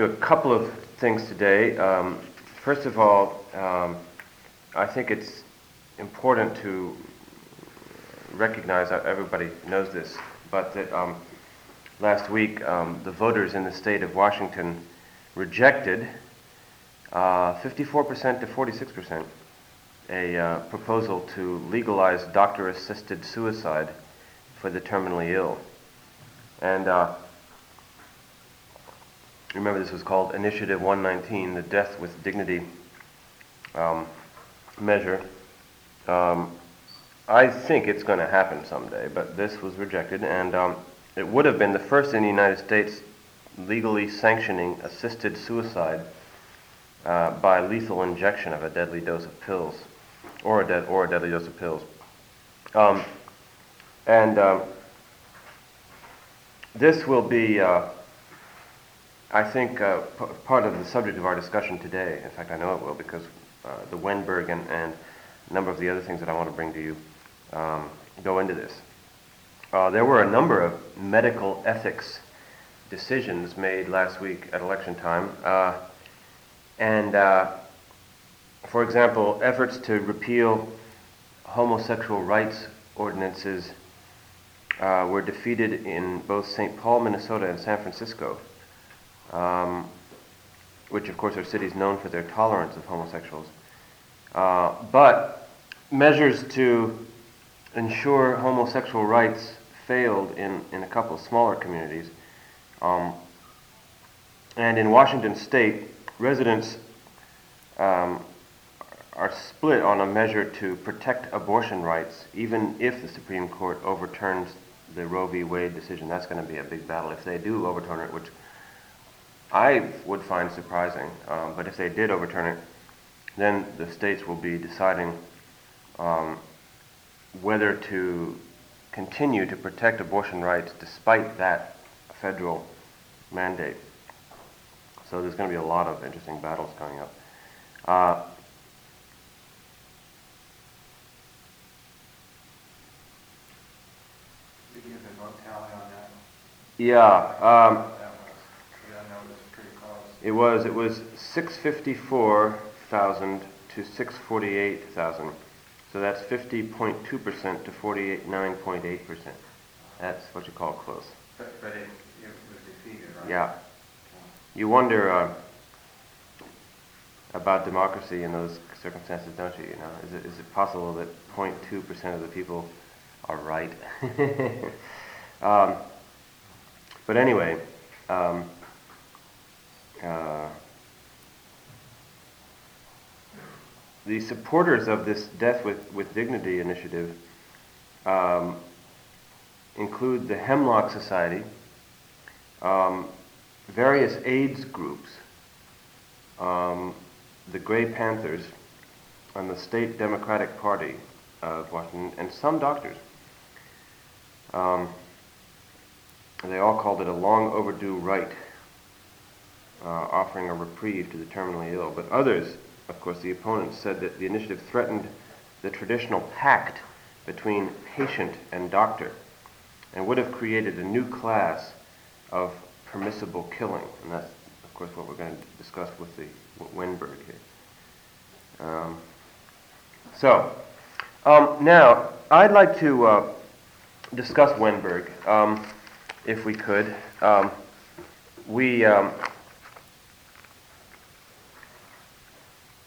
do a couple of things today. Um, first of all, um, I think it's important to recognize, everybody knows this, but that um, last week um, the voters in the state of Washington rejected uh, 54% to 46% a uh, proposal to legalize doctor assisted suicide for the terminally ill. And uh, remember this was called Initiative 119, the Death with Dignity um, measure. Um, I think it's going to happen someday, but this was rejected, and um, it would have been the first in the United States legally sanctioning assisted suicide uh, by lethal injection of a deadly dose of pills, or a, de- or a deadly dose of pills. Um, and um, this will be uh, I think uh, p- part of the subject of our discussion today, in fact, I know it will, because uh, the Wennberg and, and, a number of the other things that I want to bring to you um, go into this. Uh, there were a number of medical ethics decisions made last week at election time. Uh, and, uh, for example, efforts to repeal homosexual rights ordinances uh, were defeated in both St. Paul, Minnesota, and San Francisco um, which of course are cities known for their tolerance of homosexuals. Uh, but measures to ensure homosexual rights failed in, in a couple of smaller communities. Um, and in Washington state, residents um, are split on a measure to protect abortion rights, even if the Supreme Court overturns the Roe v. Wade decision. That's going to be a big battle. If they do overturn it, which I would find surprising. Um, but if they did overturn it, then the states will be deciding um, whether to continue to protect abortion rights despite that federal mandate. So there's going to be a lot of interesting battles coming up. Uh, yeah. Um, it was it was 654,000 to 648,000. So that's 50.2% to 48.9.8%. That's what you call close. But, but it, it was defeated, right? Yeah. You wonder uh, about democracy in those circumstances, don't you? You know, is it is it possible that 0.2% of the people are right? um, but anyway. Um, uh, the supporters of this Death with, with Dignity initiative um, include the Hemlock Society, um, various AIDS groups, um, the Gray Panthers, and the State Democratic Party of Washington, and some doctors. Um, they all called it a long overdue right uh, offering a reprieve to the terminally ill. But others, of course, the opponents said that the initiative threatened the traditional pact between patient and doctor and would have created a new class of permissible killing. And that's, of course, what we're going to discuss with the Wennberg here. Um, so, um, now, I'd like to uh, discuss Wennberg, um, if we could. Um, we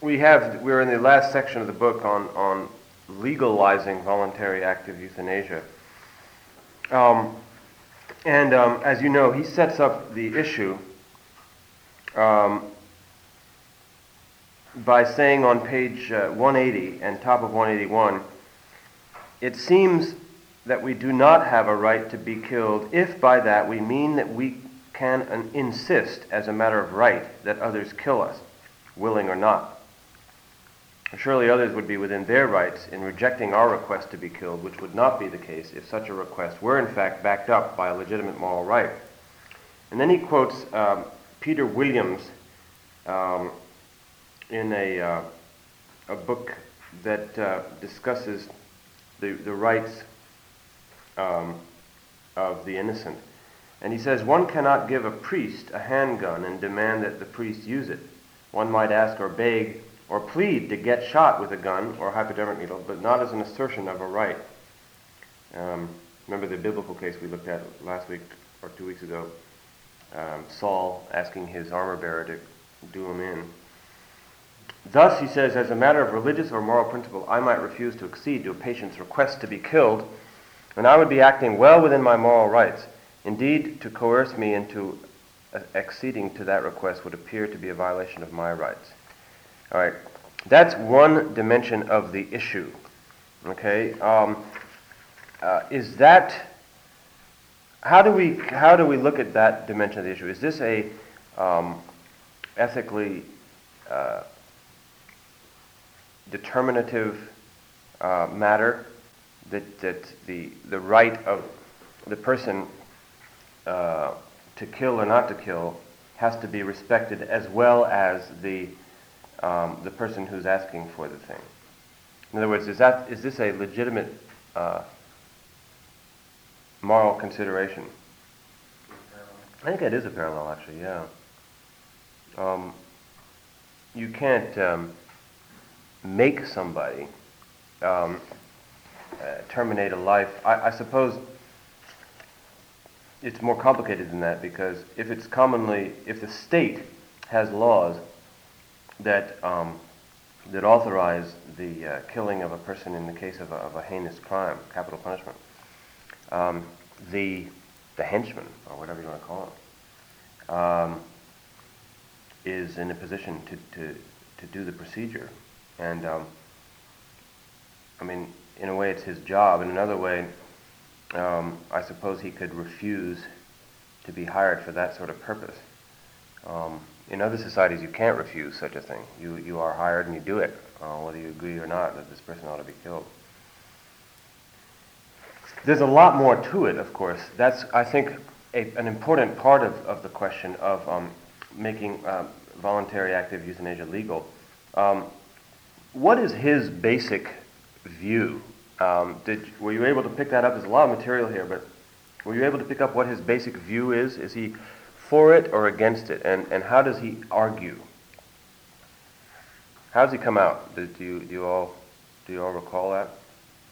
we have we're in the last section of the book on on legalizing voluntary active euthanasia. Um, and um, as you know, he sets up the issue um, by saying on page uh, 180 and top of 181, it seems that we do not have a right to be killed if by that we mean that we can insist as a matter of right that others kill us, willing or not. Surely others would be within their rights in rejecting our request to be killed, which would not be the case if such a request were in fact backed up by a legitimate moral right. And then he quotes um, Peter Williams um, in a, uh, a book that uh, discusses the, the rights um, of the innocent. And he says, one cannot give a priest a handgun and demand that the priest use it. One might ask or beg or plead to get shot with a gun or a hypodermic needle, but not as an assertion of a right. Um, remember the biblical case we looked at last week or two weeks ago? Um, Saul asking his armor bearer to do him in. Thus, he says, as a matter of religious or moral principle, I might refuse to accede to a patient's request to be killed, and I would be acting well within my moral rights. Indeed, to coerce me into acceding to that request would appear to be a violation of my rights. All right, that's one dimension of the issue. Okay, um, uh, is that how do we how do we look at that dimension of the issue? Is this a um, ethically uh, determinative uh, matter that, that the, the right of the person uh, to kill or not to kill has to be respected as well as the, um, the person who's asking for the thing. In other words, is, that, is this a legitimate uh, moral consideration? I think that is a parallel, actually, yeah. Um, you can't um, make somebody um, uh, terminate a life. I, I, suppose it's more complicated than that because if it's commonly, if the state has laws that um, that authorize the uh, killing of a person in the case of a, of a heinous crime, capital punishment, um, the the henchman or whatever you want to call him um, is in a position to, to, to do the procedure. And um, I mean, in a way, it's his job. In another way, um, I suppose he could refuse to be hired for that sort of purpose. Um, in other societies, you can't refuse such a thing. You, you are hired and you do it, uh, whether you agree or not that this person ought to be killed. There's a lot more to it, of course. That's, I think, a, an important part of, of the question of um, making uh, voluntary active euthanasia legal. Um, what is his basic view? Um, did, were you able to pick that up? There's a lot of material here, but were you able to pick up what his basic view is? Is he for it or against it? And, and how does he argue? How does he come out? Do, do, you, do, you, all, do you all recall that?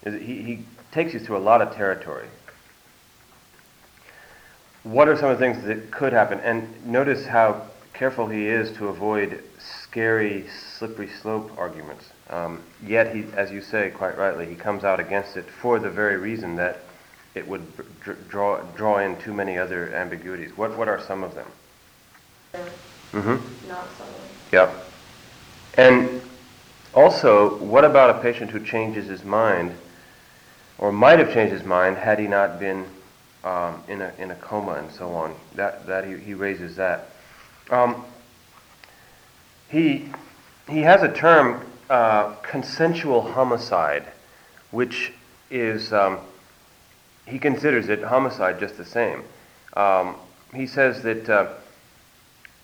It, he, he takes you through a lot of territory. What are some of the things that could happen? And notice how careful he is to avoid scary, slippery slope arguments. Um, yet, he, as you say quite rightly, he comes out against it for the very reason that it would draw, draw in too many other ambiguities. What, what are some of them? Mm-hmm. Not some. Yep. And also, what about a patient who changes his mind, or might have changed his mind had he not been um, in, a, in a coma and so on? That, that he, he raises that. Um, he, he has a term, uh, consensual homicide, which is, um, he considers it homicide just the same. Um, he says that uh,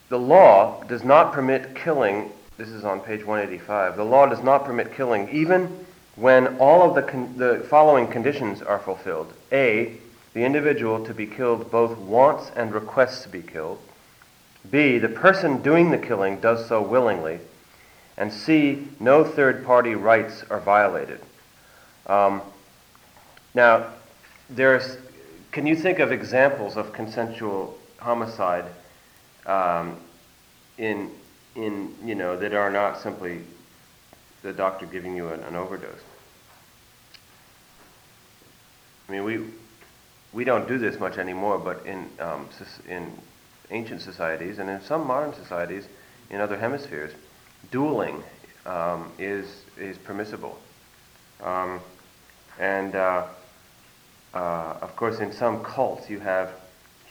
the law does not permit killing, this is on page 185, the law does not permit killing even when all of the, con- the following conditions are fulfilled. A, the individual to be killed both wants and requests to be killed. B, the person doing the killing does so willingly. And C, no third party rights are violated. Um, now, there's, can you think of examples of consensual homicide um, in, in, you know, that are not simply the doctor giving you an, an overdose? I mean, we, we don't do this much anymore, but in, um, in ancient societies and in some modern societies in other hemispheres, dueling um, is, is permissible. Um, and uh, uh, of course, in some cults you have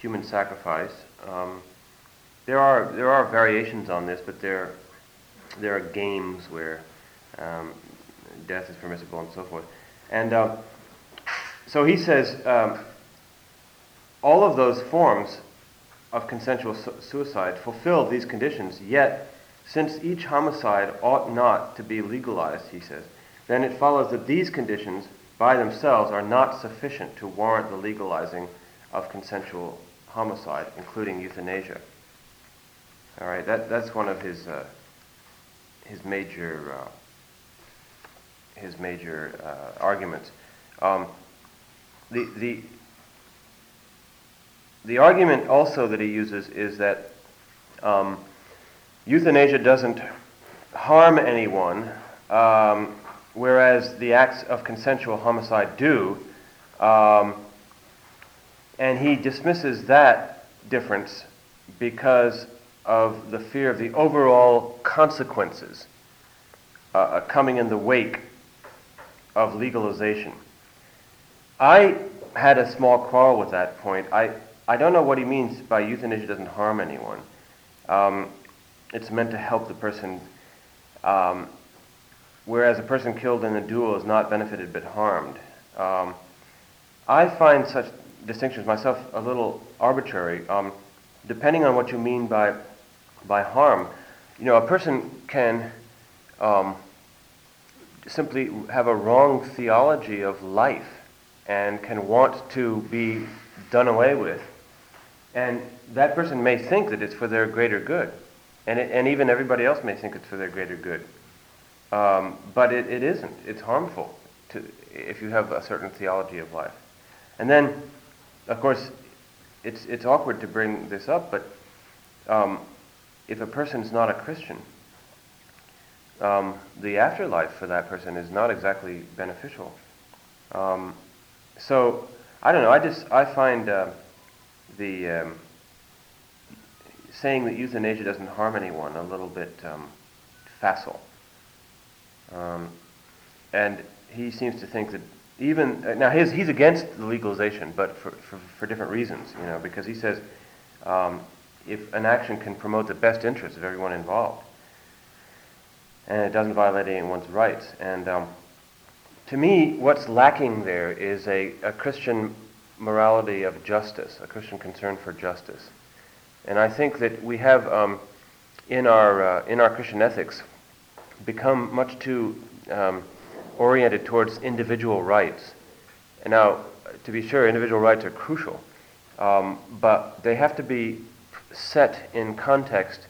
human sacrifice. Um, there are there are variations on this, but there there are games where um, death is permissible and so forth. And um, so he says um, all of those forms of consensual su- suicide fulfill these conditions. Yet, since each homicide ought not to be legalized, he says, then it follows that these conditions by themselves are not sufficient to warrant the legalizing of consensual homicide, including euthanasia. All right, that, that's one of his, uh, his major, uh, his major uh, arguments. Um, the, the, the argument also that he uses is that um, euthanasia doesn't harm anyone, um, whereas the acts of consensual homicide do. Um, and he dismisses that difference because of the fear of the overall consequences uh, uh, coming in the wake of legalization. I had a small quarrel with that point. I, I don't know what he means by euthanasia doesn't harm anyone. Um, it's meant to help the person, um, whereas a person killed in a duel is not benefited but harmed. Um, I find such distinctions myself a little arbitrary, um, depending on what you mean by by harm. You know, a person can um, simply have a wrong theology of life and can want to be done away with. And that person may think that it's for their greater good. And, it, and even everybody else may think it's for their greater good. Um, but it, it isn't. It's harmful to, if you have a certain theology of life. And then, of course, it's, it's awkward to bring this up, but um, if a person's not a Christian, um, the afterlife for that person is not exactly beneficial. Um, so I don't know. I just I find uh, the um, saying that euthanasia doesn't harm anyone a little bit um, facile. Um, and he seems to think that even uh, now his, he's against the legalization, but for, for, for different reasons. You know, because he says um, if an action can promote the best interests of everyone involved, and it doesn't violate anyone's rights. And um, to me, what's lacking there is a, a Christian morality of justice, a Christian concern for justice. And I think that we have, um, in, our, uh, in our Christian ethics, become much too um, oriented towards individual rights. And now, to be sure, individual rights are crucial, um, but they have to be set in context,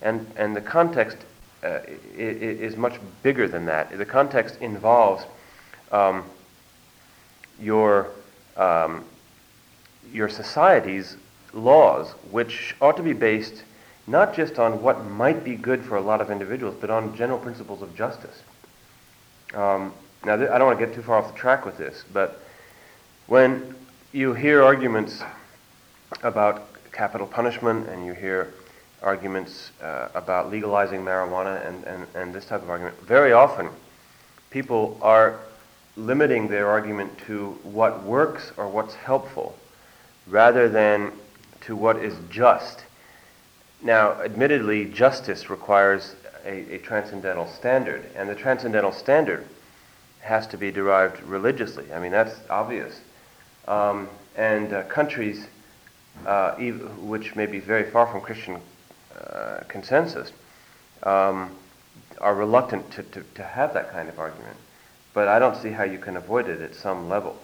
and, and the context uh, is much bigger than that. The context involves um, your, um, your society's laws, which ought to be based not just on what might be good for a lot of individuals, but on general principles of justice. Um, now, th- I don't want to get too far off the track with this, but when you hear arguments about capital punishment and you hear arguments uh, about legalizing marijuana and, and, and this type of argument, very often people are limiting their argument to what works or what's helpful rather than to what is just. Now, admittedly, justice requires a, a, transcendental standard, and the transcendental standard has to be derived religiously. I mean, that's obvious. Um, and uh, countries uh, which may be very far from Christian uh, consensus, um, are reluctant to, to, to, have that kind of argument. But I don't see how you can avoid it at some level.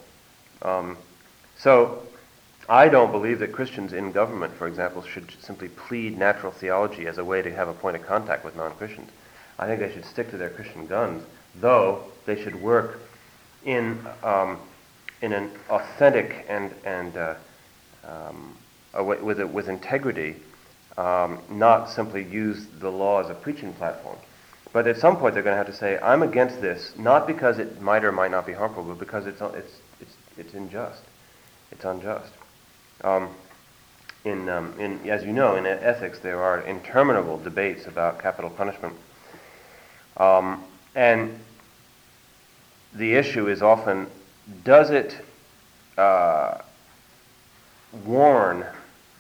Um, so I don't believe that Christians in government, for example, should simply plead natural theology as a way to have a point of contact with non Christians. I think they should stick to their Christian guns, though they should work in, um, in an authentic and, and uh, um, with, with integrity, um, not simply use the law as a preaching platform. But at some point, they're going to have to say, "I'm against this," not because it might or might not be harmful, but because it's it's it's it's unjust. It's unjust. Um, in, um, in, as you know, in ethics, there are interminable debates about capital punishment. Um, and the issue is often does it uh, warn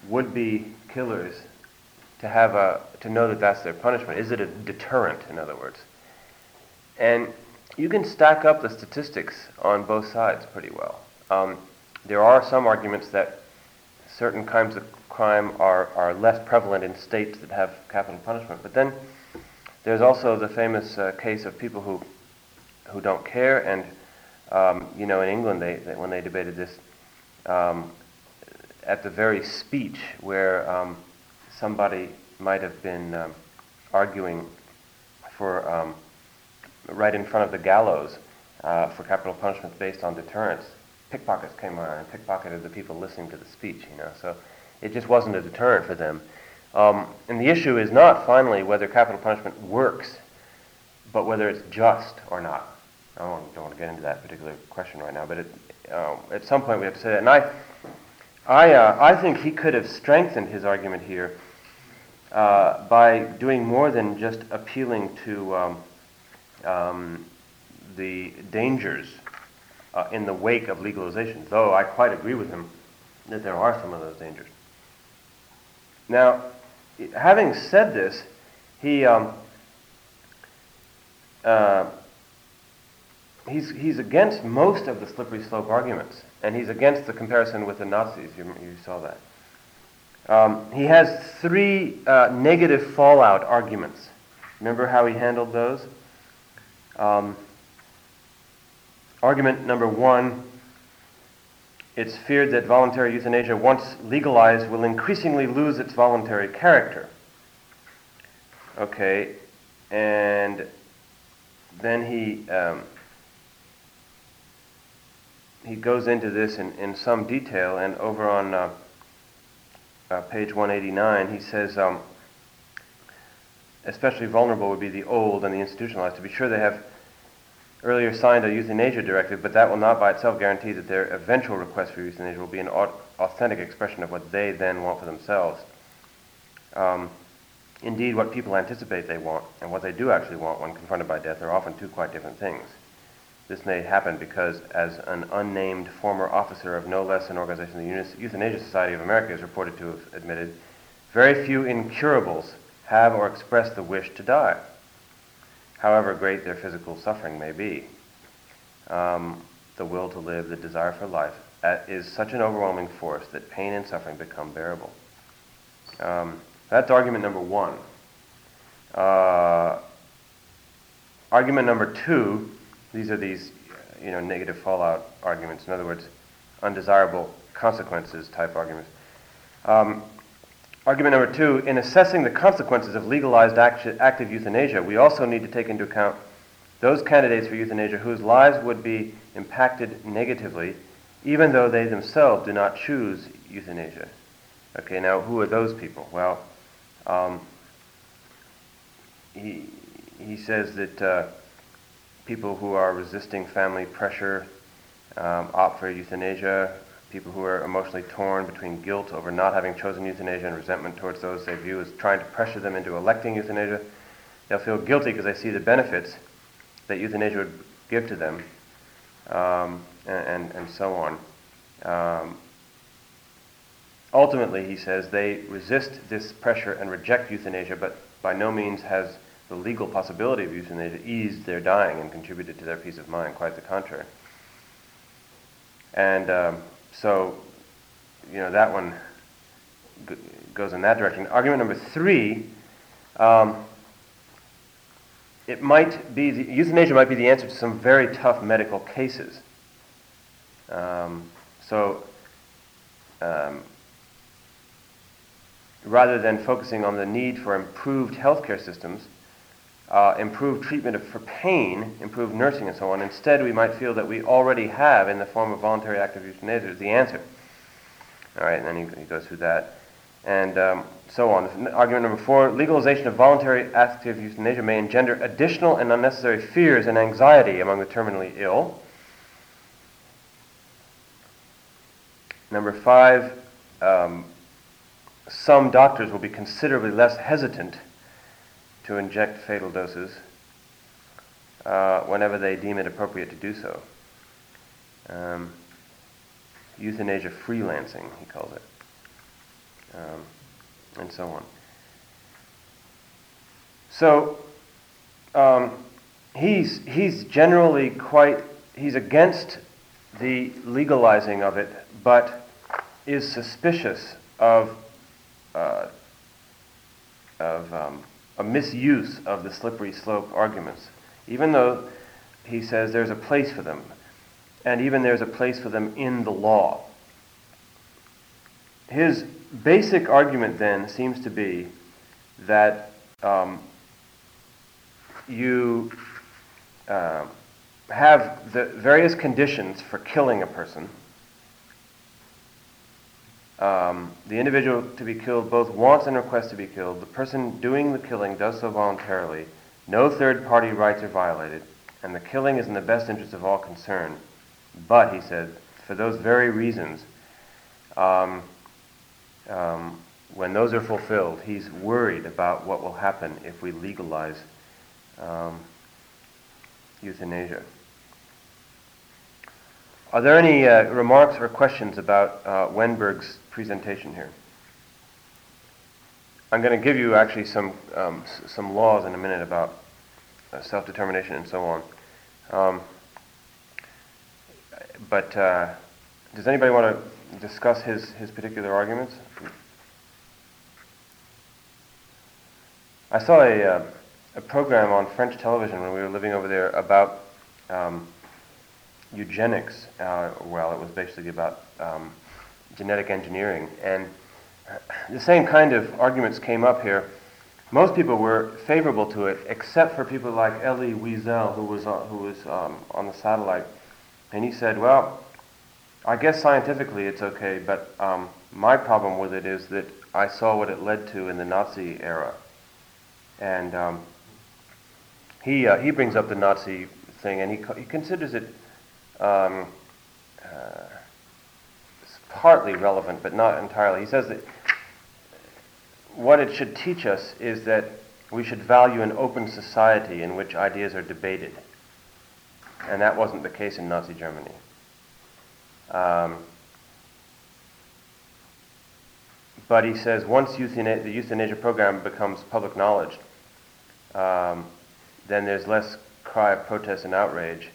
would-be killers to have a to know that that's their punishment? Is it a deterrent, in other words? And you can stack up the statistics on both sides pretty well. Um, there are some arguments that certain kinds of crime are, are less prevalent in states that have capital punishment, but then there's also the famous uh, case of people who who don't care, and um, you know, in England, they, they, when they debated this, um, at the very speech where um, somebody might have been um, arguing for um, right in front of the gallows uh, for capital punishment based on deterrence, pickpockets came on and pickpocketed the people listening to the speech. You know, so it just wasn't a deterrent for them. Um, and the issue is not finally whether capital punishment works, but whether it's just or not. I don't, don't want to get into that particular question right now, but it, uh, at some point we have to say that. And I, I, uh, I think he could have strengthened his argument here uh, by doing more than just appealing to um, um, the dangers uh, in the wake of legalization, though I quite agree with him that there are some of those dangers. Now, having said this, he um, uh, he's he's against most of the slippery slope arguments, and he's against the comparison with the Nazis. You, you saw that. Um, he has three uh, negative fallout arguments. Remember how he handled those? Um, argument number one it's feared that voluntary euthanasia, once legalized, will increasingly lose its voluntary character. Okay, and then he um, he goes into this in, in some detail, and over on uh, uh, page 189, he says, um, especially vulnerable would be the old and the institutionalized. To be sure, they have earlier signed a euthanasia directive, but that will not by itself guarantee that their eventual request for euthanasia will be an authentic expression of what they then want for themselves. Um, indeed, what people anticipate they want and what they do actually want when confronted by death are often two quite different things. This may happen because, as an unnamed former officer of no less an organization than the Euthanasia Society of America is reported to have admitted, very few incurables have or express the wish to die however great their physical suffering may be. Um, the will to live, the desire for life, is such an overwhelming force that pain and suffering become bearable. Um, that's argument number one. Uh, argument number two, these are these, you know, negative fallout arguments. In other words, undesirable consequences type arguments. Um, Argument number two, in assessing the consequences of legalized active euthanasia, we also need to take into account those candidates for euthanasia whose lives would be impacted negatively, even though they themselves do not choose euthanasia. Okay, now who are those people? Well, um, he, he says that uh, people who are resisting family pressure um, opt for euthanasia, people who are emotionally torn between guilt over not having chosen euthanasia and resentment towards those they view as trying to pressure them into electing euthanasia. They'll feel guilty because they see the benefits that euthanasia would give to them, um, and, and, and, so on. Um, ultimately, he says, they resist this pressure and reject euthanasia, but by no means has the legal possibility of euthanasia eased their dying and contributed to their peace of mind. Quite the contrary. And um, so, you know, that one goes in that direction. Argument number three, um, it might be, the, euthanasia might be the answer to some very tough medical cases. Um, so, um, rather than focusing on the need for improved healthcare systems, uh, improved treatment of, for pain, improved nursing, and so on. Instead, we might feel that we already have, in the form of voluntary active euthanasia, the answer. All right, and then he, he goes through that. And um, so on. Argument number four legalization of voluntary active euthanasia may engender additional and unnecessary fears and anxiety among the terminally ill. Number five, um, some doctors will be considerably less hesitant to inject fatal doses uh, whenever they deem it appropriate to do so. Um, euthanasia freelancing, he calls it, um, and so on. So um, he's, he's generally quite, he's against the legalizing of it, but is suspicious of, uh, of um, a misuse of the slippery slope arguments, even though he says there's a place for them, and even there's a place for them in the law. His basic argument then seems to be that um, you uh, have the various conditions for killing a person. Um, the individual to be killed both wants and requests to be killed. The person doing the killing does so voluntarily. No third party rights are violated, and the killing is in the best interest of all concerned. But, he said, for those very reasons, um, um, when those are fulfilled, he's worried about what will happen if we legalize um, euthanasia. Are there any uh, remarks or questions about uh, Wennberg's presentation here? I'm going to give you actually some um, s- some laws in a minute about uh, self-determination and so on. Um, but uh, does anybody want to discuss his, his particular arguments? I saw a, uh, a program on French television when we were living over there about um, eugenics. Uh, well, it was basically about um, genetic engineering. And the same kind of arguments came up here. Most people were favorable to it, except for people like Elie Wiesel, who was, on, who was um, on the satellite. And he said, well, I guess scientifically it's okay, but um, my problem with it is that I saw what it led to in the Nazi era. And um, he, uh, he brings up the Nazi thing, and he, co- he considers it um, uh, partly relevant, but not entirely. He says that what it should teach us is that we should value an open society in which ideas are debated. And that wasn't the case in Nazi Germany. Um, but he says once euthana- the euthanasia program becomes public knowledge, um, then there's less cry of protest and outrage.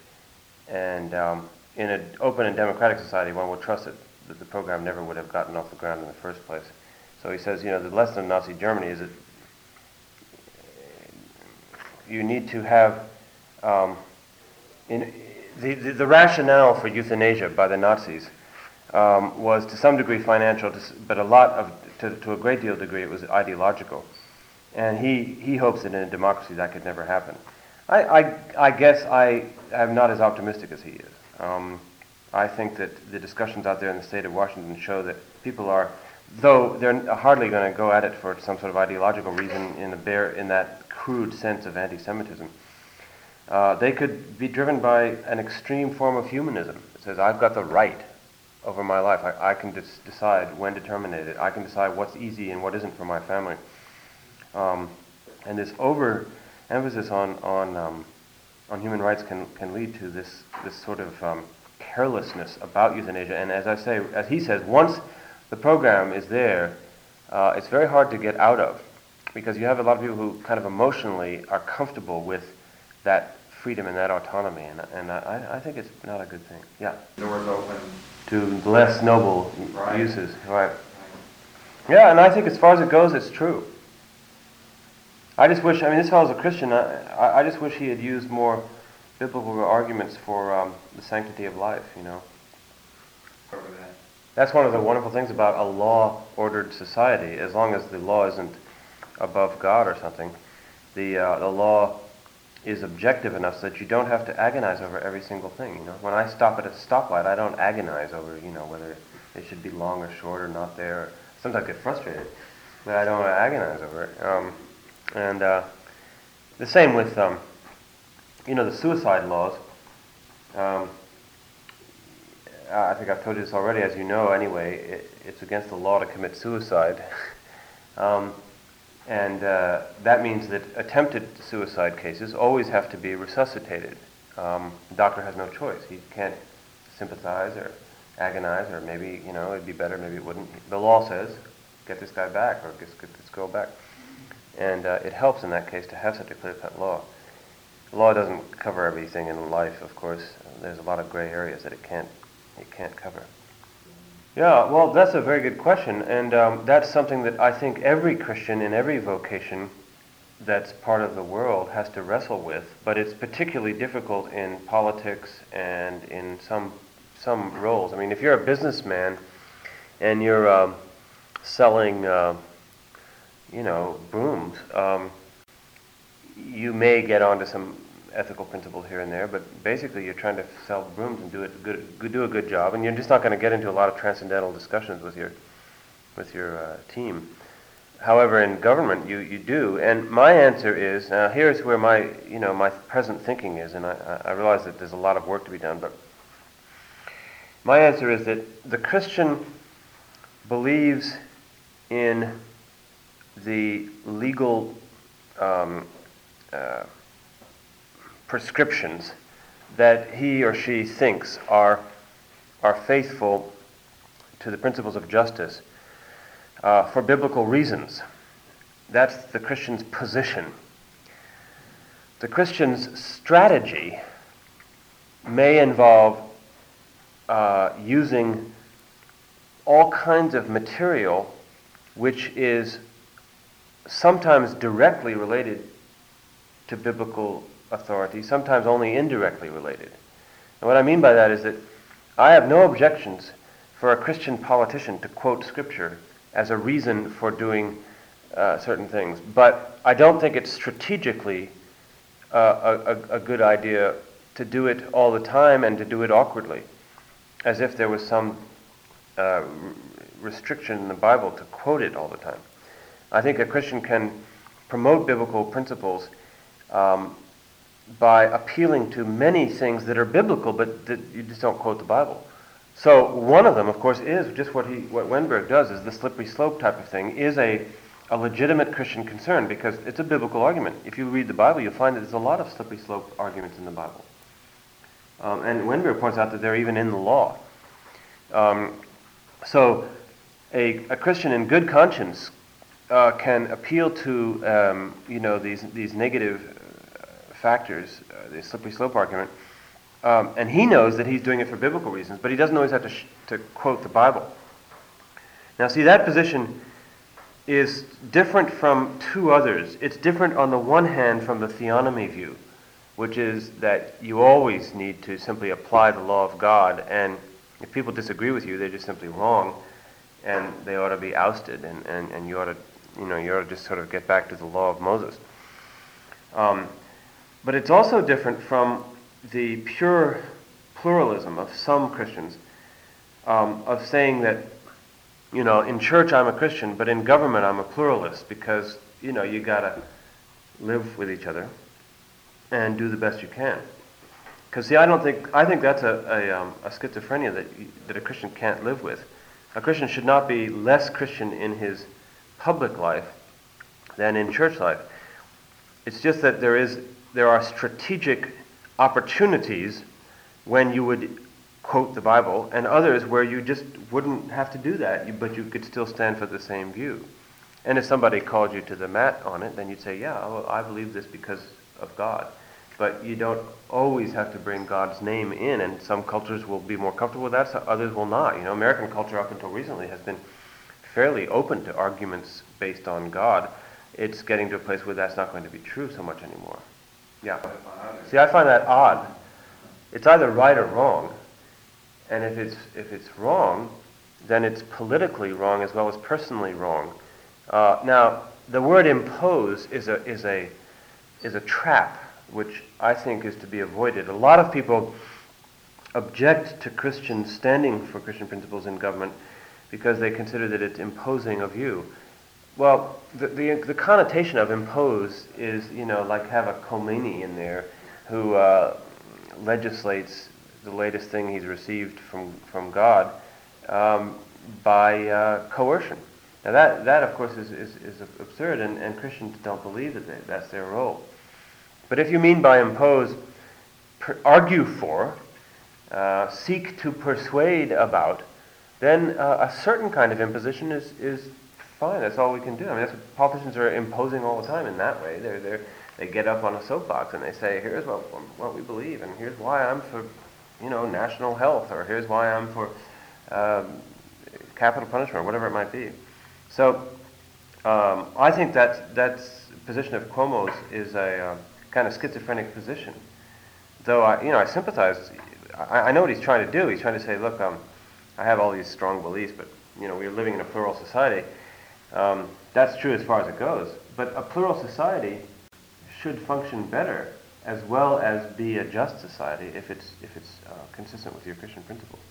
And um, in an open and democratic society, one would trust it, that the program never would have gotten off the ground in the first place. So he says, you know, the lesson of Nazi Germany is that you need to have um, in, the, the, the, rationale for euthanasia by the Nazis um, was to some degree financial, but a lot of, to, to a great deal degree, it was ideological. And he, he hopes that in a democracy that could never happen. I, I, I guess I am not as optimistic as he is. Um, I think that the discussions out there in the state of Washington show that people are, though they're hardly going to go at it for some sort of ideological reason in, the bare, in that crude sense of anti-Semitism, uh, they could be driven by an extreme form of humanism. It says, I've got the right over my life. I, I can dis- decide when to terminate it. I can decide what's easy and what isn't for my family. Um, and this overemphasis on, on, um, on human rights can, can lead to this, this sort of um, carelessness about euthanasia. And as I say, as he says, once the program is there, uh, it's very hard to get out of because you have a lot of people who kind of emotionally are comfortable with that freedom and that autonomy, and, and I, I think it's not a good thing. Yeah. Doors open. To less noble right. uses, right? Yeah, and I think as far as it goes, it's true. I just wish, I mean, this fellow's a Christian. I, I just wish he had used more biblical arguments for um, the sanctity of life, you know. That's one of the wonderful things about a law-ordered society. As long as the law isn't above God or something, the uh, the law is objective enough so that you don't have to agonize over every single thing. You know, when I stop at a stoplight, I don't agonize over you know whether it should be long or short or not there. Sometimes I get frustrated, but I don't agonize over it. Um, and uh, the same with um, you know the suicide laws. Um, I think I've told you this already, as you know. Anyway, it, it's against the law to commit suicide. Um, and uh, that means that attempted suicide cases always have to be resuscitated. Um, the doctor has no choice. He can't sympathize or agonize, or maybe, you know, it'd be better, maybe it wouldn't. The law says, get this guy back, or get, get this girl back. And uh, it helps in that case to have such a clear-cut law. Law doesn't cover everything in life, of course. There's a lot of gray areas that it can't, it can't cover. Yeah, well, that's a very good question, and um, that's something that I think every Christian in every vocation that's part of the world has to wrestle with. But it's particularly difficult in politics and in some some roles. I mean, if you're a businessman and you're um, selling, uh, you know, brooms, um, you may get onto some ethical principles here and there, but basically you're trying to sell brooms and do it good, do a good job, and you're just not going to get into a lot of transcendental discussions with your with your uh, team. However, in government, you, you do. And my answer is now. Here's where my you know my present thinking is, and I, I realize that there's a lot of work to be done. But my answer is that the Christian believes in the legal um, uh, prescriptions that he or she thinks are are faithful to the principles of justice uh, for biblical reasons. That's the Christian's position. The Christian's strategy may involve uh, using all kinds of material which is sometimes directly related to biblical authority, sometimes only indirectly related. And what I mean by that is that I have no objections for a Christian politician to quote Scripture as a reason for doing uh, certain things. But I don't think it's strategically uh, a, a, good idea to do it all the time and to do it awkwardly, as if there was some uh, restriction in the Bible to quote it all the time. I think a Christian can promote biblical principles um, by appealing to many things that are biblical, but that you just don't quote the Bible. So one of them, of course, is just what he, what Wennberg does, is the slippery slope type of thing, is a, a legitimate Christian concern because it's a biblical argument. If you read the Bible, you'll find that there's a lot of slippery slope arguments in the Bible. Um, and Wennberg points out that they're even in the law. Um, so a, a Christian in good conscience uh, can appeal to um, you know these these negative uh, factors, uh, the slippery slope argument, um, and he knows that he's doing it for biblical reasons, but he doesn't always have to, sh- to quote the Bible. Now, see, that position is different from two others. It's different, on the one hand, from the theonomy view, which is that you always need to simply apply the law of God, and if people disagree with you, they're just simply wrong, and they ought to be ousted, and, and, and you ought to, you know, you ought to just sort of get back to the law of Moses. Um, but it's also different from the pure pluralism of some Christians um, of saying that, you know, in church I'm a Christian, but in government I'm a pluralist because, you know, you got to live with each other and do the best you can. Because, see, I don't think, I think that's a, a, um, a schizophrenia that, that a Christian can't live with. A Christian should not be less Christian in his public life than in church life. It's just that there is, there are strategic opportunities when you would quote the Bible, and others where you just wouldn't have to do that, but you could still stand for the same view. And if somebody called you to the mat on it, then you'd say, Yeah, well, I believe this because of God. But you don't always have to bring God's name in, and some cultures will be more comfortable with that, so others will not. You know, American culture up until recently has been fairly open to arguments based on God. It's getting to a place where that's not going to be true so much anymore. Yeah. See, I find that odd. It's either right or wrong. And if it's, if it's wrong, then it's politically wrong as well as personally wrong. Uh, now, the word impose is a, is, a, is a trap which I think is to be avoided. A lot of people object to Christians standing for Christian principles in government because they consider that it's imposing of you. Well, the, the, the, connotation of impose is, you know, like have a Khomeini in there who uh, legislates the latest thing he's received from, from God um, by uh, coercion. Now, that, that of course, is, is, is absurd, and, and Christians don't believe that they, that's their role. But if you mean by impose, per, argue for, uh, seek to persuade about, then uh, a certain kind of imposition is, is fine. That's all we can do. I mean, that's what politicians are imposing all the time in that way. They're, they're, they get up on a soapbox and they say, here's what, what we believe, and here's why I'm for, you know, national health, or here's why I'm for um, capital punishment, or whatever it might be. So um, I think that that position of Cuomo's is a uh, kind of schizophrenic position. Though I, you know, I sympathize. I, I know what he's trying to do. He's trying to say, look, um, I have all these strong beliefs, but you know, we're living in a plural society. Um, that's true as far as it goes. But a plural society should function better as well as be a just society if it's if it's uh, consistent with your Christian principles.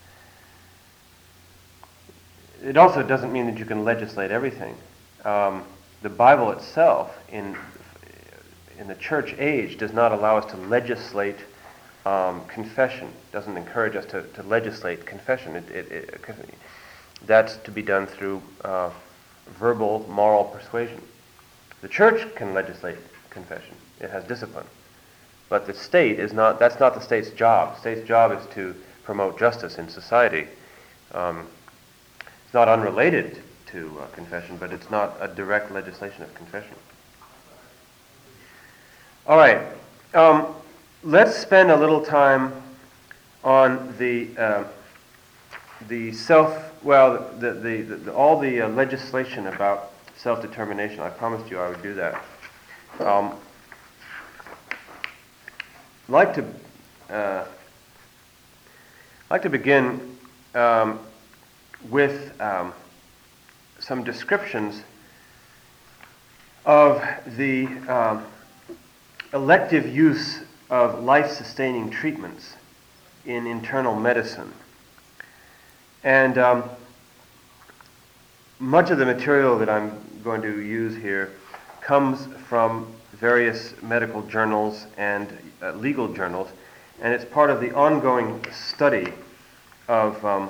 It also doesn't mean that you can legislate everything. Um, the Bible itself, in in the church age, does not allow us to legislate um, confession. Doesn't encourage us to, to legislate confession. It, it, it, that's to be done through uh, verbal moral persuasion. The church can legislate confession. It has discipline. But the state is not, that's not the state's job. The state's job is to promote justice in society. Um, it's not unrelated to uh, confession, but it's not a direct legislation of confession. All right. Um, let's spend a little time on the, uh, the self, well, the, the, the all the uh, legislation about self determination. I promised you I would do that. Um, I'd like to, uh, like to begin um, with um, some descriptions of the um, elective use of life-sustaining treatments in internal medicine. And um, much of the material that I'm going to use here comes from various medical journals and uh, legal journals, and it's part of the ongoing study of um,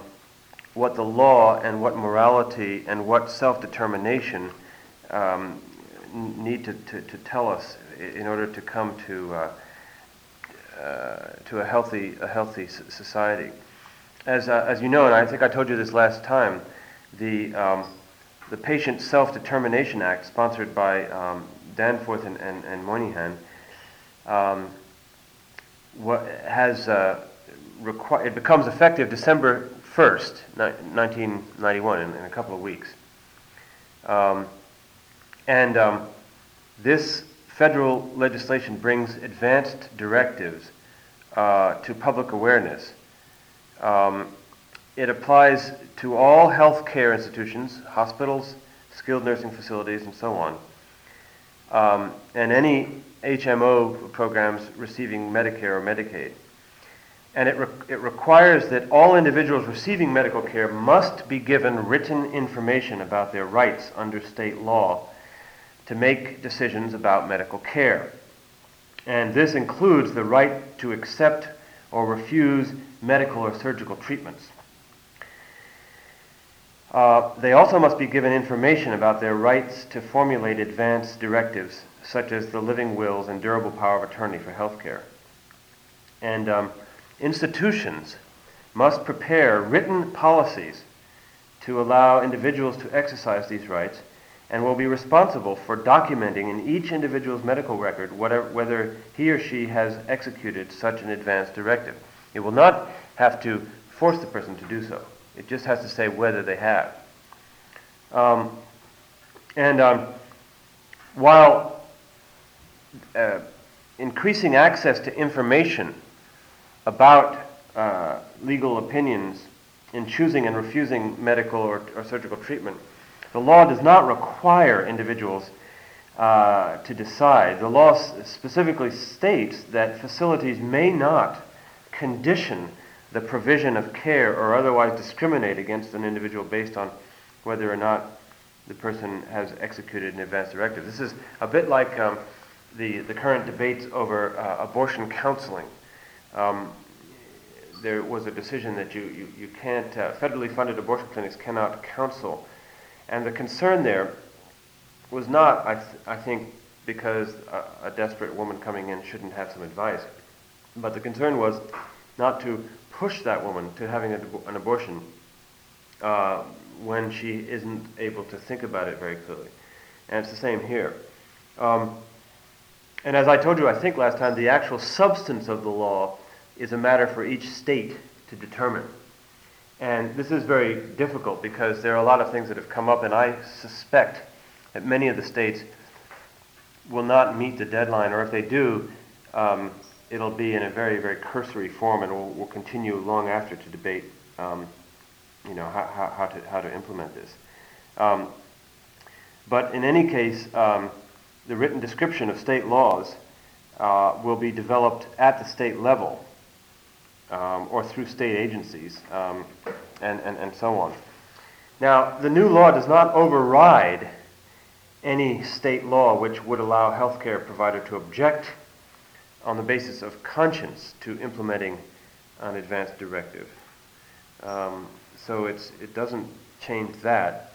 what the law and what morality and what self-determination um, need to, to, to, tell us in order to come to, uh, to a healthy, a healthy society. As, uh, as you know, and I think I told you this last time, the, um, the Patient Self-Determination Act, sponsored by um, Danforth and, and, and Moynihan, um, what has uh, it becomes effective December 1st, ni- 1991, in, in, a couple of weeks. Um, and um, this federal legislation brings advanced directives uh, to public awareness. Um, it applies to all healthcare institutions, hospitals, skilled nursing facilities, and so on um, and any HMO programs receiving Medicare or Medicaid. And it, re- it requires that all individuals receiving medical care must be given written information about their rights under state law to make decisions about medical care. And this includes the right to accept or refuse medical or surgical treatments. Uh, they also must be given information about their rights to formulate advance directives, such as the living wills and durable power of attorney for health care. And um, institutions must prepare written policies to allow individuals to exercise these rights and will be responsible for documenting in each individual's medical record whatever, whether he or she has executed such an advance directive. It will not have to force the person to do so. It just has to say whether they have. Um, and um, while uh, increasing access to information about uh, legal opinions in choosing and refusing medical or, or, surgical treatment, the law does not require individuals uh, to decide. The law specifically states that facilities may not condition the provision of care or otherwise discriminate against an individual based on whether or not the person has executed an advance directive. This is a bit like um, the, the current debates over uh, abortion counseling. Um, there was a decision that you, you, you can't, uh, federally funded abortion clinics cannot counsel. And the concern there was not, I, th- I think, because a, a desperate woman coming in shouldn't have some advice, but the concern was not to push that woman to having a, an abortion uh, when she isn't able to think about it very clearly. And it's the same here. Um, and as I told you, I think last time, the actual substance of the law is a matter for each state to determine. And this is very difficult because there are a lot of things that have come up, and I suspect that many of the states will not meet the deadline, or if they do, um, it'll be in a very, very cursory form, and we'll, we'll continue long after to debate, um, you know, how, how, how, to, how to implement this. Um, but in any case, um, the written description of state laws uh, will be developed at the state level um, or through state agencies um, and, and, and so on. Now, the new law does not override any state law which would allow healthcare provider to object on the basis of conscience to implementing an advance directive. Um, so it's, it doesn't change that.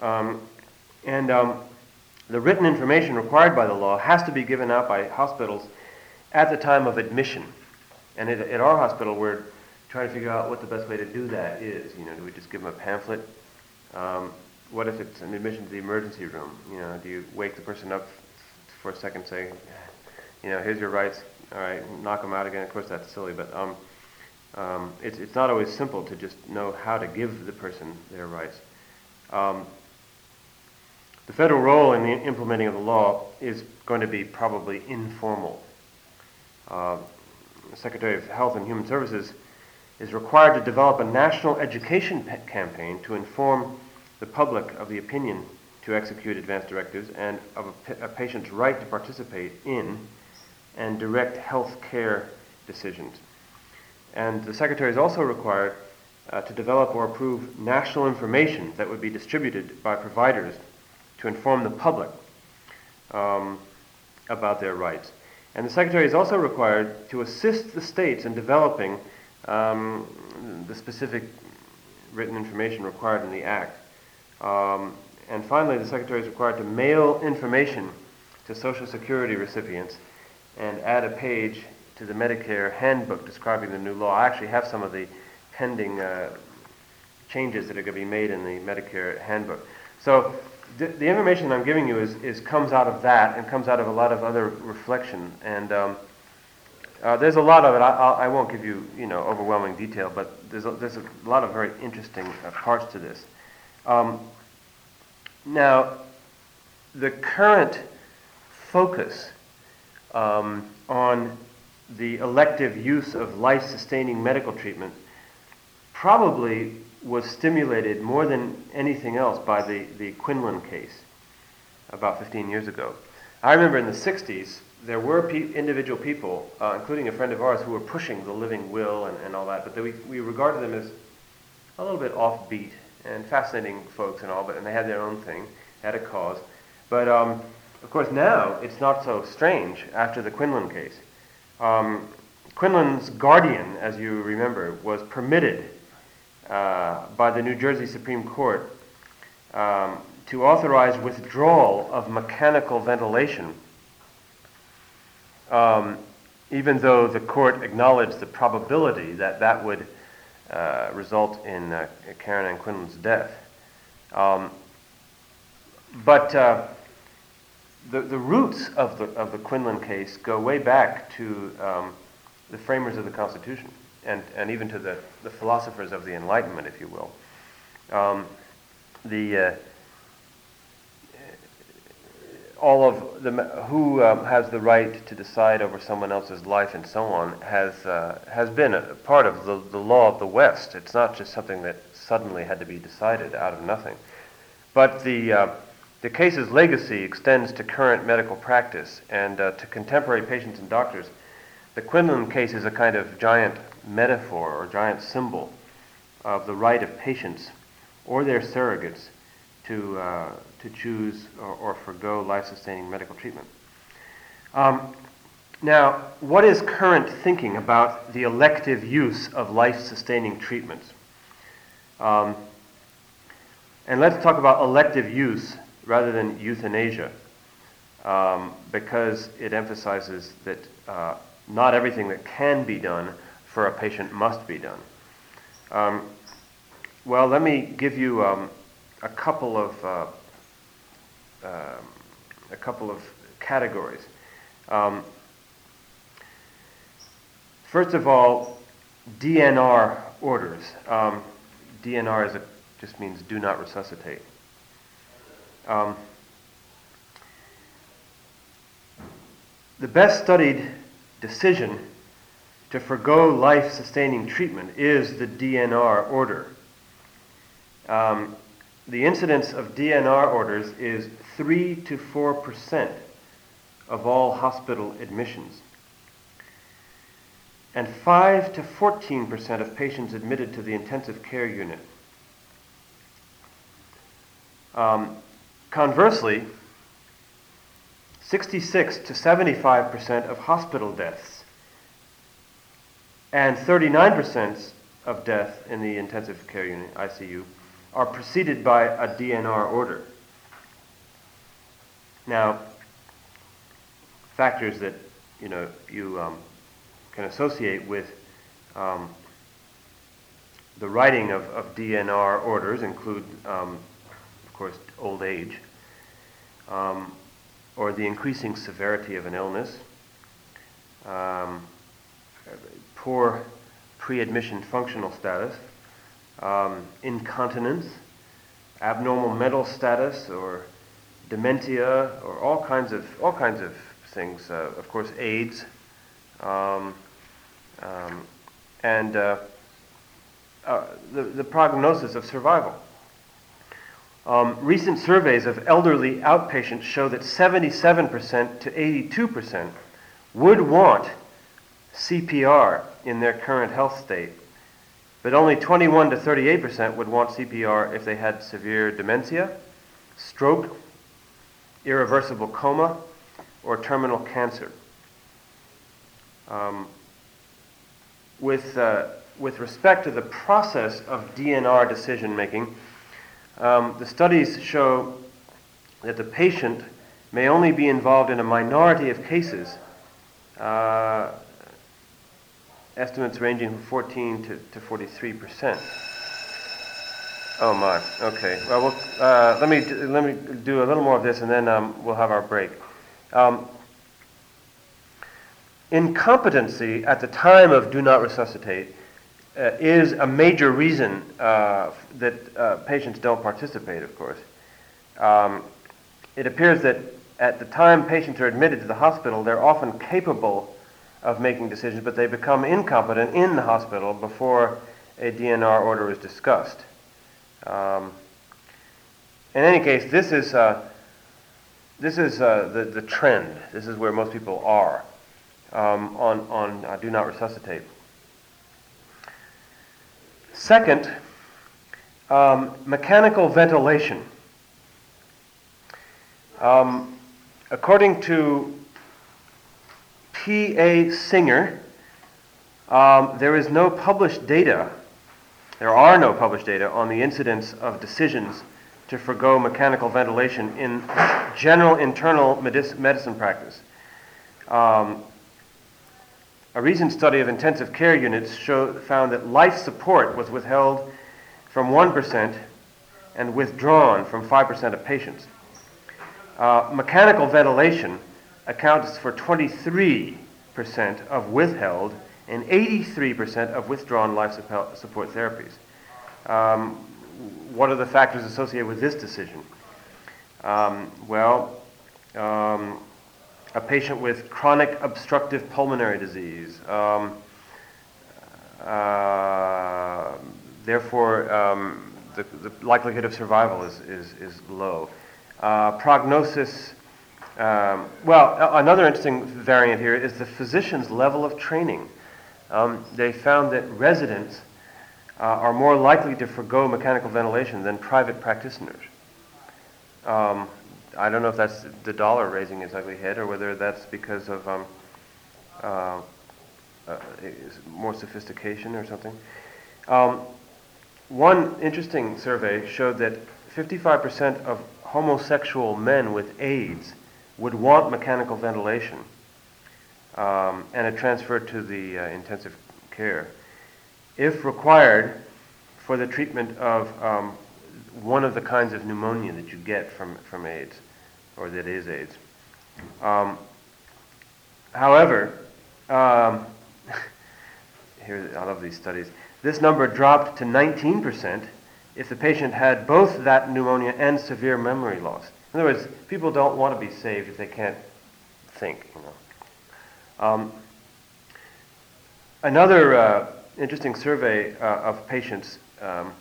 Um, and um, the written information required by the law has to be given out by hospitals at the time of admission. And at, at our hospital, we're trying to figure out what the best way to do that is. You know, do we just give them a pamphlet? Um, what if it's an admission to the emergency room? You know, do you wake the person up for a second, say, you know, here's your rights. All right, knock them out again. Of course, that's silly, but um, um, it's, it's not always simple to just know how to give the person their rights. Um, the federal role in the implementing of the law is going to be probably informal. Uh, Secretary of Health and Human Services is required to develop a national education campaign to inform the public of the opinion to execute advance directives and of a, a patient's right to participate in and direct health care decisions. And the Secretary is also required uh, to develop or approve national information that would be distributed by providers to inform the public um, about their rights. And the Secretary is also required to assist the states in developing um, the specific written information required in the Act. Um, and finally, the Secretary is required to mail information to Social Security recipients and add a page to the Medicare handbook describing the new law. I actually have some of the pending uh, changes that are going to be made in the Medicare handbook. So the, the, information I'm giving you is, is comes out of that and comes out of a lot of other reflection. And um, uh, there's a lot of it. I, I, I, won't give you, you know, overwhelming detail, but there's a, there's a lot of very interesting uh, parts to this. Um, now, the current focus um, on the elective use of life-sustaining medical treatment probably was stimulated more than anything else by the, the Quinlan case about 15 years ago. I remember in the 60s, there were pe- individual people, uh, including a friend of ours, who were pushing the living will and, and all that, but we, we regarded them as a little bit offbeat and fascinating folks and all, but and they had their own thing, had a cause. But um, of course, now it's not so strange after the Quinlan case. Um, Quinlan's guardian, as you remember, was permitted uh, by the New Jersey Supreme Court um, to authorize withdrawal of mechanical ventilation, um, even though the court acknowledged the probability that that would uh, result in uh, Karen Ann Quinlan's death. Um, but uh, the, the roots of the, of the Quinlan case go way back to um, the framers of the Constitution and, and even to the, the philosophers of the Enlightenment, if you will. Um, the, uh, all of the, who um, has the right to decide over someone else's life and so on has, uh, has been a part of the, the law of the West. It's not just something that suddenly had to be decided out of nothing. But the, uh, the case's legacy extends to current medical practice and uh, to contemporary patients and doctors. The Quinlan case is a kind of giant metaphor or giant symbol of the right of patients or their surrogates to, uh, to choose or, or forego life sustaining medical treatment. Um, now, what is current thinking about the elective use of life sustaining treatments? Um, and let's talk about elective use rather than euthanasia, um, because it emphasizes that uh, not everything that can be done for a patient must be done. Um, well, let me give you um, a couple of uh, um, a couple of categories. Um, first of all, DNR orders. Um, DNR is a, just means do not resuscitate. The best studied decision to forego life sustaining treatment is the DNR order. Um, the incidence of DNR orders is 3 to 4 percent of all hospital admissions. And 5 to 14 percent of patients admitted to the intensive care unit. Um, conversely, 66 to 75 percent of hospital deaths and 39 percent of death in the intensive care unit, ICU, are preceded by a DNR order. Now, factors that you know you um, can associate with um, the writing of, of, DNR orders include, um, of course, old age, um, or the increasing severity of an illness, um, poor pre-admission functional status, um, incontinence, abnormal mental status, or dementia, or all kinds of all kinds of things. Uh, of course, AIDS, um, um, and uh, uh, the, the prognosis of survival. Um, recent surveys of elderly outpatients show that 77% to 82% would want CPR in their current health state but only 21 to 38 percent would want CPR if they had severe dementia, stroke, irreversible coma, or terminal cancer. Um, with, uh, with respect to the process of DNR decision making, um, the studies show that the patient may only be involved in a minority of cases. Uh, estimates ranging from 14 to, to 43 percent. Oh my. Okay. Well, we'll uh, let me let me do a little more of this, and then um, we'll have our break. Um, incompetency at the time of do not resuscitate uh, is a major reason uh, that uh, patients don't participate. Of course, um, it appears that at the time patients are admitted to the hospital, they're often capable of making decisions, but they become incompetent in the hospital before a DNR order is discussed. Um, in any case, this is, uh, this is uh, the, the trend. This is where most people are um, on, on uh, do not resuscitate. Second, um, mechanical ventilation. Um, according to P.A. Singer, um, there is no published data, there are no published data on the incidence of decisions to forego mechanical ventilation in general internal medicine practice. Um, a recent study of intensive care units show, found that life support was withheld from 1% and withdrawn from 5% of patients. Uh, mechanical ventilation accounts for 23% of withheld and 83% of withdrawn life support therapies. Um, what are the factors associated with this decision? Um, well, um, a patient with chronic obstructive pulmonary disease, um, uh, therefore, um, the, the, likelihood of survival is, is, is low. Uh, prognosis um, well, another interesting variant here is the physician's level of training. Um, they found that residents uh, are more likely to forego mechanical ventilation than private practitioners. Um, I don't know if that's the dollar raising its ugly head or whether that's because of um, uh, uh, more sophistication or something. Um, one interesting survey showed that 55% of homosexual men with AIDS would want mechanical ventilation um, and a transfer to the uh, intensive care, if required for the treatment of um, one of the kinds of pneumonia that you get from, from AIDS, or that is AIDS. Um, however, um, here, I love these studies. This number dropped to 19% if the patient had both that pneumonia and severe memory loss. In other words, people don't want to be saved if they can't think. You know. Um, another uh, interesting survey uh, of patients um,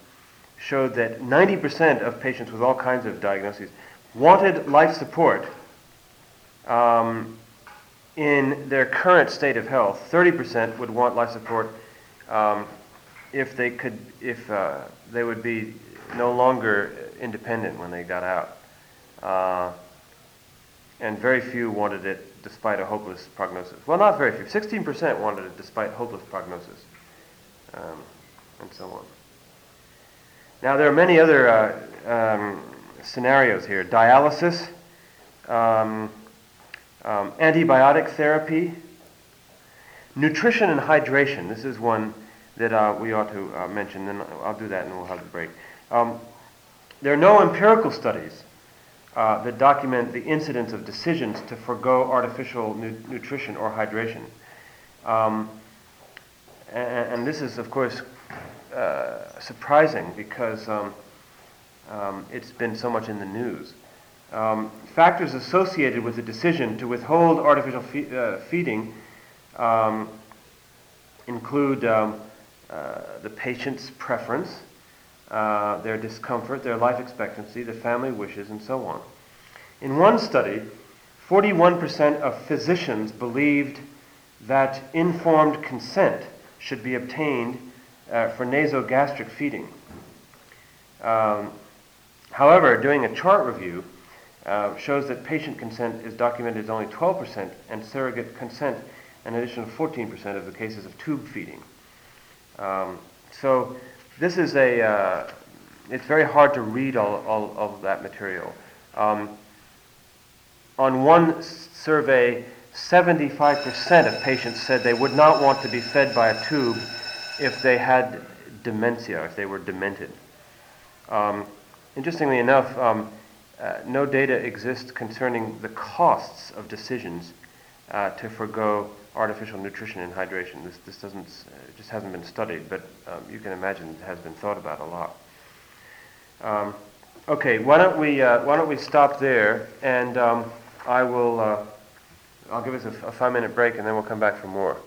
showed that 90% of patients with all kinds of diagnoses wanted life support um, in their current state of health. 30% would want life support um, if they could, if uh, they would be no longer independent when they got out. Uh, and very few wanted it despite a hopeless prognosis. Well, not very few. 16% wanted it despite hopeless prognosis, um, and so on. Now, there are many other uh, um, scenarios here dialysis, um, um antibiotic therapy, nutrition and hydration. This is one that uh, we ought to uh, mention. Then I'll do that and we'll have the break. Um, there are no empirical studies uh, that document the incidence of decisions to forego artificial nu- nutrition or hydration. Um, and, and, this is, of course, uh, surprising because um, um, it's been so much in the news. Um, factors associated with the decision to withhold artificial fe- uh, feeding um, include um, uh, the patient's preference, uh, their discomfort, their life expectancy, the family wishes, and so on. In one study, 41% of physicians believed that informed consent should be obtained uh, for nasogastric feeding. Um, however, doing a chart review uh, shows that patient consent is documented as only 12% and surrogate consent an additional 14% of the cases of tube feeding. Um, so this is a, uh, it's very hard to read all, all of that material. Um, on one survey, 75% of patients said they would not want to be fed by a tube if they had dementia, if they were demented. Um, interestingly enough, um, uh, no data exists concerning the costs of decisions uh, to forego artificial nutrition and hydration. This, this doesn't, uh, just hasn't been studied, but um, you can imagine it has been thought about a lot. Um, okay, why don't we, uh, why don't we stop there, and um, I will, uh, I'll give us a, five-minute break, and then we'll come back for more.